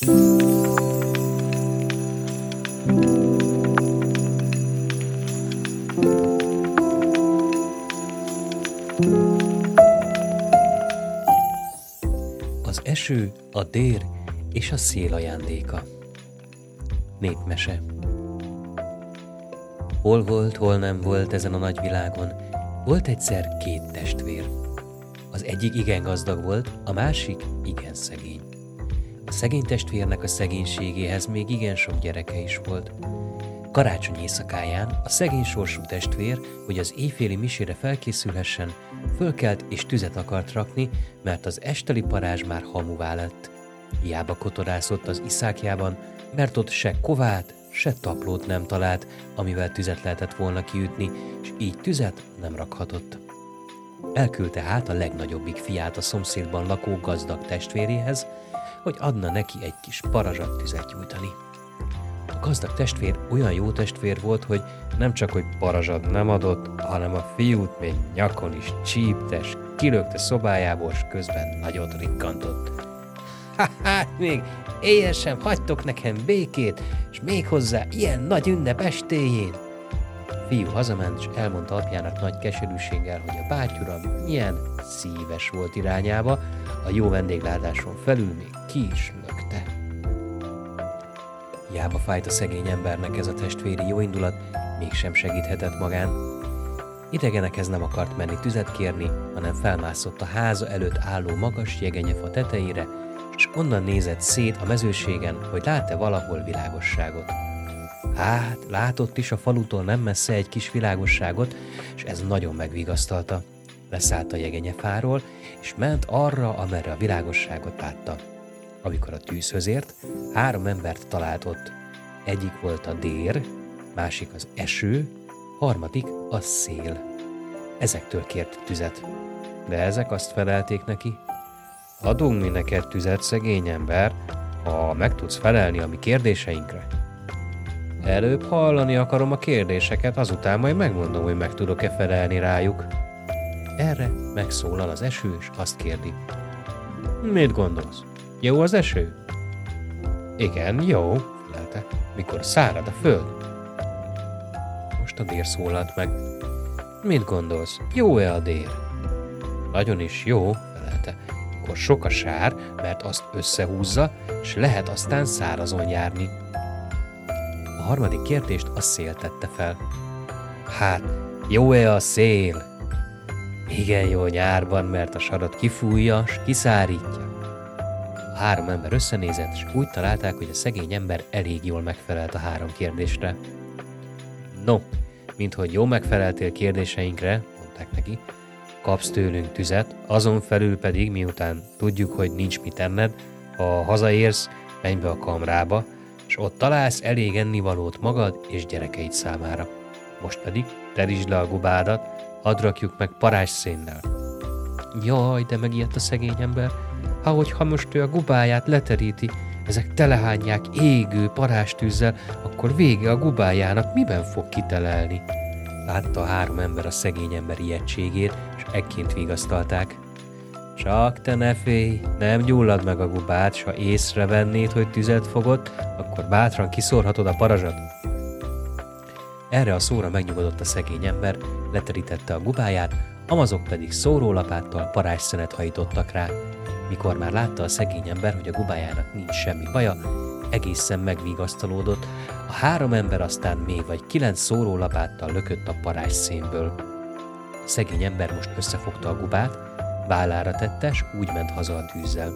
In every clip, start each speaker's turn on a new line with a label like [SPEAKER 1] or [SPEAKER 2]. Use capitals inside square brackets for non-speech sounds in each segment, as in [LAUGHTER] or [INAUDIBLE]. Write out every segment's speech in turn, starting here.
[SPEAKER 1] Az eső, a dér és a szél ajándéka. Népmese. Hol volt, hol nem volt ezen a nagy világon, volt egyszer két testvér. Az egyik igen gazdag volt, a másik igen szegény. Szegény testvérnek a szegénységéhez még igen sok gyereke is volt. Karácsony éjszakáján a szegény sorsú testvér, hogy az éjféli misére felkészülhessen, fölkelt és tüzet akart rakni, mert az esteli parázs már hamuvá lett. Hiába kotorászott az iszákjában, mert ott se kovát, se taplót nem talált, amivel tüzet lehetett volna kiütni, és így tüzet nem rakhatott. Elküldte hát a legnagyobbik fiát a szomszédban lakó gazdag testvéréhez, hogy adna neki egy kis parazsat tüzet gyújtani. A gazdag testvér olyan jó testvér volt, hogy nem csak, hogy parazsat nem adott, hanem a fiút még nyakon is csíptes, kilökte szobájából, és közben nagyot rikkantott. Hát még éjjel sem hagytok nekem békét, és még hozzá ilyen nagy ünnep estéjén. Fiú hazament, és elmondta apjának nagy keserűséggel, hogy a bátyuram milyen szíves volt irányába, a jó vendéglátáson felül még ki is lökte. Hiába fájt a szegény embernek ez a testvéri jóindulat, mégsem segíthetett magán. Idegenekhez nem akart menni tüzet kérni, hanem felmászott a háza előtt álló magas jegenyefa tetejére, és onnan nézett szét a mezőségen, hogy lát-e valahol világosságot. Hát, látott is a falutól nem messze egy kis világosságot, és ez nagyon megvigasztalta. Leszállt a jegenyefáról, és ment arra, amerre a világosságot látta. Amikor a tűzhöz ért, három embert talált ott. Egyik volt a dér, másik az eső, harmadik a szél. Ezektől kért tüzet. De ezek azt felelték neki, Adunk mi neked tüzet, szegény ember, ha meg tudsz felelni a mi kérdéseinkre. Előbb hallani akarom a kérdéseket, azután majd megmondom, hogy meg tudok-e felelni rájuk. Erre megszólal az eső, és azt kérdi. Mit gondolsz? Jó az eső? Igen, jó, felelte, mikor szárad a föld. Most a dér szólalt meg. Mit gondolsz? Jó-e a dér? Nagyon is jó, felelte, akkor sok a sár, mert azt összehúzza, és lehet aztán szárazon járni. Harmadik kérdést a szél tette fel. Hát, jó-e a szél? Igen jó nyárban, mert a sarat kifújja, s kiszárítja. A három ember összenézett, és úgy találták, hogy a szegény ember elég jól megfelelt a három kérdésre. No, mint hogy jól megfeleltél kérdéseinkre, mondták neki, kapsz tőlünk tüzet, azon felül pedig, miután tudjuk, hogy nincs mit enned, ha hazaérsz, menj be a kamrába, és ott találsz elég ennivalót magad és gyerekeid számára. Most pedig terítsd le a gubádat, hadd rakjuk meg szénnel. Jaj, de megijedt a szegény ember, ha hogyha most ő a gubáját leteríti, ezek telehányják égő parástűzzel, akkor vége a gubájának miben fog kitelelni? Látta a három ember a szegény ember ijegységét, és ekként vigasztalták. Csak te ne félj, nem gyullad meg a gubát, s ha észrevennéd, hogy tüzet fogott, akkor bátran kiszórhatod a parazsat. Erre a szóra megnyugodott a szegény ember, leterítette a gubáját, amazok pedig szórólapáttal parásszenet hajtottak rá. Mikor már látta a szegény ember, hogy a gubájának nincs semmi baja, egészen megvigasztalódott, a három ember aztán még vagy kilenc szórólapáttal lökött a parázs szénből. A szegény ember most összefogta a gubát, vállára tette, és úgy ment haza a tűzzel.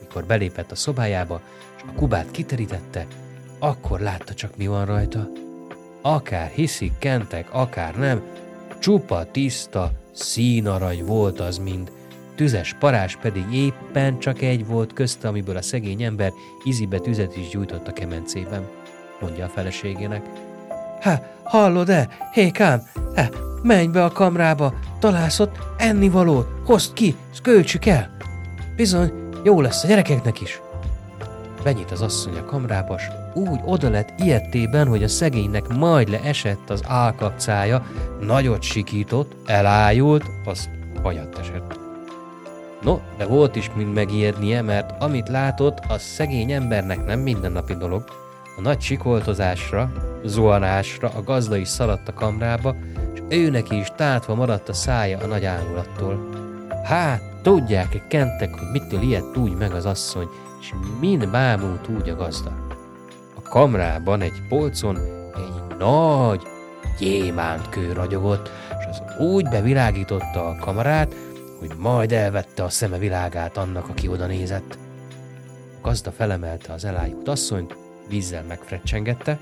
[SPEAKER 1] Mikor belépett a szobájába, és a gubát kiterítette, akkor látta csak mi van rajta. Akár hiszik, kentek, akár nem, csupa tiszta, színarany volt az mind, tüzes parás pedig éppen csak egy volt közte, amiből a szegény ember izibe tüzet is gyújtott a kemencében, mondja a feleségének. Ha, hallod-e? Hékám, ha, menj be a kamrába, találsz ott ennivalót, hozd ki, költsük el. Bizony, jó lesz a gyerekeknek is. Benyit az asszony a kamrába, s úgy oda lett ilyettében, hogy a szegénynek majd leesett az állkapcája, nagyot sikított, elájult, az hajat esett. No, de volt is mind megijednie, mert amit látott, az szegény embernek nem mindennapi dolog. A nagy sikoltozásra, zuhanásra a gazda is szaladt a kamrába, és őnek is tátva maradt a szája a nagy ámulattól. Hát, tudják-e kentek, hogy mitől ilyet úgy meg az asszony, és mind bámult úgy a gazda. A kamrában egy polcon egy nagy gyémántkő ragyogott, és az úgy bevilágította a kamarát, hogy majd elvette a szeme világát annak, aki oda nézett. A gazda felemelte az elájult asszonyt, vízzel megfrecsengette,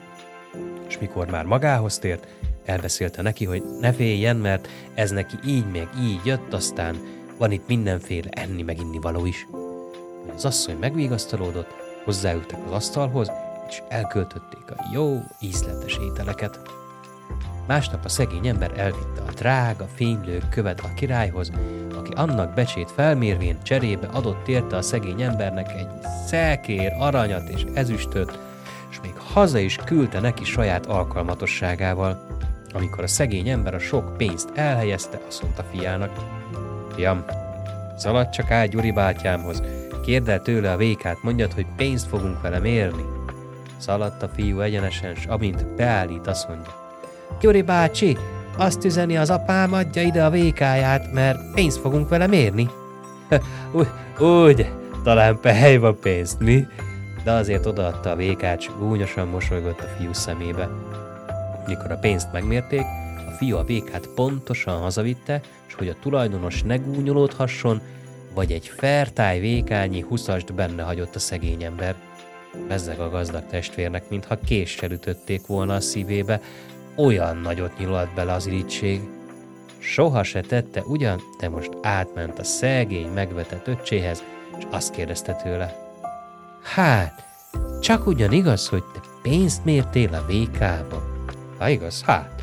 [SPEAKER 1] és mikor már magához tért, elbeszélte neki, hogy ne féljen, mert ez neki így meg így jött, aztán van itt mindenféle enni meg inni való is. Az asszony megvigasztalódott, hozzáültek az asztalhoz, és elköltötték a jó, ízletes ételeket. Másnap a szegény ember elvitte a drága, fénylő követ a királyhoz, aki annak becsét felmérvén cserébe adott érte a szegény embernek egy szelkér, aranyat és ezüstöt, és még haza is küldte neki saját alkalmatosságával. Amikor a szegény ember a sok pénzt elhelyezte, azt mondta fiának, Fiam, szaladj csak át Gyuri bátyámhoz, kérd el tőle a vékát, mondjad, hogy pénzt fogunk vele mérni. Szaladt a fiú egyenesen, s amint beállít, azt mondja, Gyuri bácsi, azt üzeni az apám, adja ide a vékáját, mert pénzt fogunk vele mérni. [LAUGHS] úgy, úgy, talán pehelyva pénzt, mi? De azért odaadta a vékát, s gúnyosan mosolygott a fiú szemébe. Mikor a pénzt megmérték, a fiú a vékát pontosan hazavitte, és hogy a tulajdonos ne gúnyolódhasson, vagy egy fertáj vékányi huszast benne hagyott a szegény ember. Bezzeg a gazdag testvérnek, mintha késsel ütötték volna a szívébe, olyan nagyot nyilat bele az irítség. Soha se tette ugyan, de most átment a szegény, megvetett öccséhez, és azt kérdezte tőle. Hát, csak ugyan igaz, hogy te pénzt mértél a vékába? Ha igaz, hát.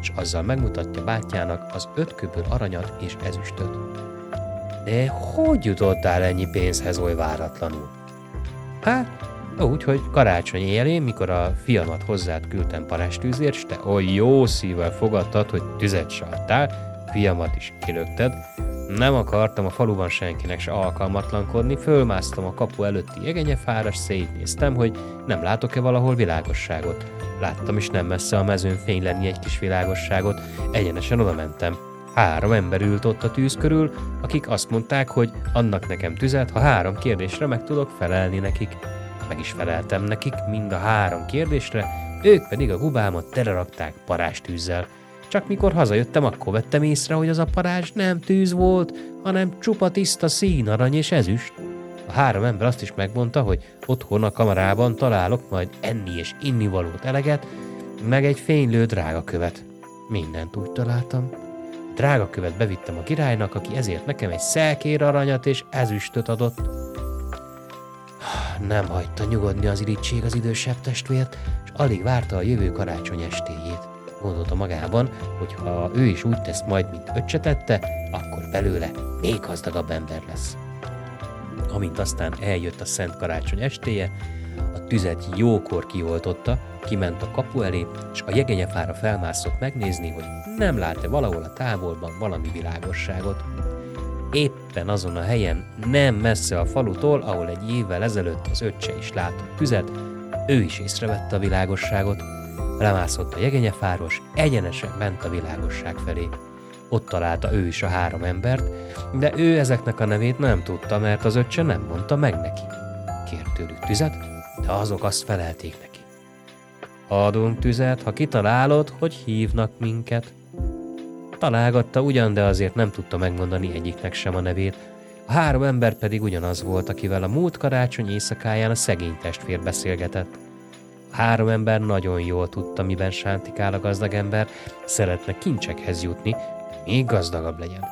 [SPEAKER 1] És azzal megmutatja bátyjának az öt köböl aranyat és ezüstöt. De hogy jutottál ennyi pénzhez oly váratlanul? Hát, úgy, hogy karácsony élén, mikor a fiamat hozzád küldtem parestűzért, s te oly jó szívvel fogadtad, hogy tüzet se adtál, fiamat is kilökted, nem akartam a faluban senkinek se alkalmatlankodni, fölmásztam a kapu előtti jegenyefára, szétnéztem, hogy nem látok-e valahol világosságot. Láttam is nem messze a mezőn fényleni egy kis világosságot, egyenesen oda mentem. Három ember ült ott a tűz körül, akik azt mondták, hogy annak nekem tüzet, ha három kérdésre meg tudok felelni nekik meg is feleltem nekik mind a három kérdésre, ők pedig a gubámat telerakták parástűzzel. Csak mikor hazajöttem, akkor vettem észre, hogy az a parázs nem tűz volt, hanem csupa tiszta színarany és ezüst. A három ember azt is megmondta, hogy otthon a kamarában találok majd enni és innivalót eleget, meg egy fénylő drágakövet. Mindent úgy találtam. Drágakövet bevittem a királynak, aki ezért nekem egy szelkér aranyat és ezüstöt adott. Nem hagyta nyugodni az irítség az idősebb testvért, és alig várta a jövő karácsony estéjét. Gondolta magában, hogy ha ő is úgy tesz majd, mint öccse tette, akkor belőle még gazdagabb ember lesz. Amint aztán eljött a Szent Karácsony estéje, a tüzet jókor kioltotta, kiment a kapu elé, és a jegenyefára felmászott megnézni, hogy nem lát-e valahol a távolban valami világosságot éppen azon a helyen, nem messze a falutól, ahol egy évvel ezelőtt az öccse is látott tüzet, ő is észrevette a világosságot, lemászott a jegenyefáros, egyenesen ment a világosság felé. Ott találta ő is a három embert, de ő ezeknek a nevét nem tudta, mert az öccse nem mondta meg neki. Kért tőlük tüzet, de azok azt felelték neki. Adunk tüzet, ha kitalálod, hogy hívnak minket. Találgatta ugyan, de azért nem tudta megmondani egyiknek sem a nevét. A három ember pedig ugyanaz volt, akivel a múlt karácsony éjszakáján a szegény testvér beszélgetett. Három ember nagyon jól tudta, miben sántikál a gazdag ember, szeretne kincsekhez jutni, még gazdagabb legyen.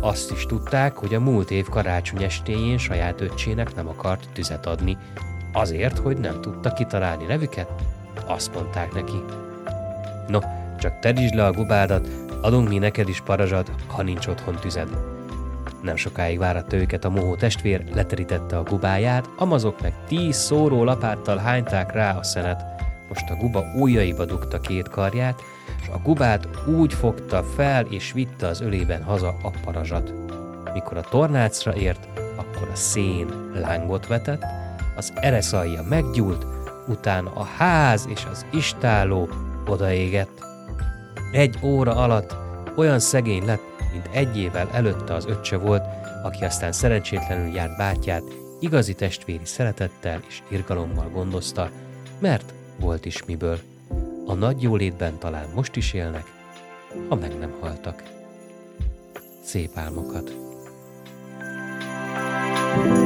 [SPEAKER 1] Azt is tudták, hogy a múlt év karácsony estéjén saját öccsének nem akart tüzet adni, azért, hogy nem tudta kitalálni nevüket, azt mondták neki. No, csak tedítsd le a gubádat, Adunk mi neked is parazsad, ha nincs otthon tüzed. Nem sokáig váratta őket a mohó testvér, leterítette a gubáját, amazok meg tíz szóró lapáttal hányták rá a szenet. Most a guba ujjaiba dugta két karját, és a gubát úgy fogta fel és vitte az ölében haza a parazsat. Mikor a tornácra ért, akkor a szén lángot vetett, az ereszalja meggyúlt, utána a ház és az istáló odaégett. Egy óra alatt olyan szegény lett, mint egy évvel előtte az öccse volt, aki aztán szerencsétlenül járt bátyját, igazi testvéri szeretettel és irgalommal gondozta, mert volt is miből. A nagy jólétben talán most is élnek, ha meg nem haltak. Szép álmokat! thank you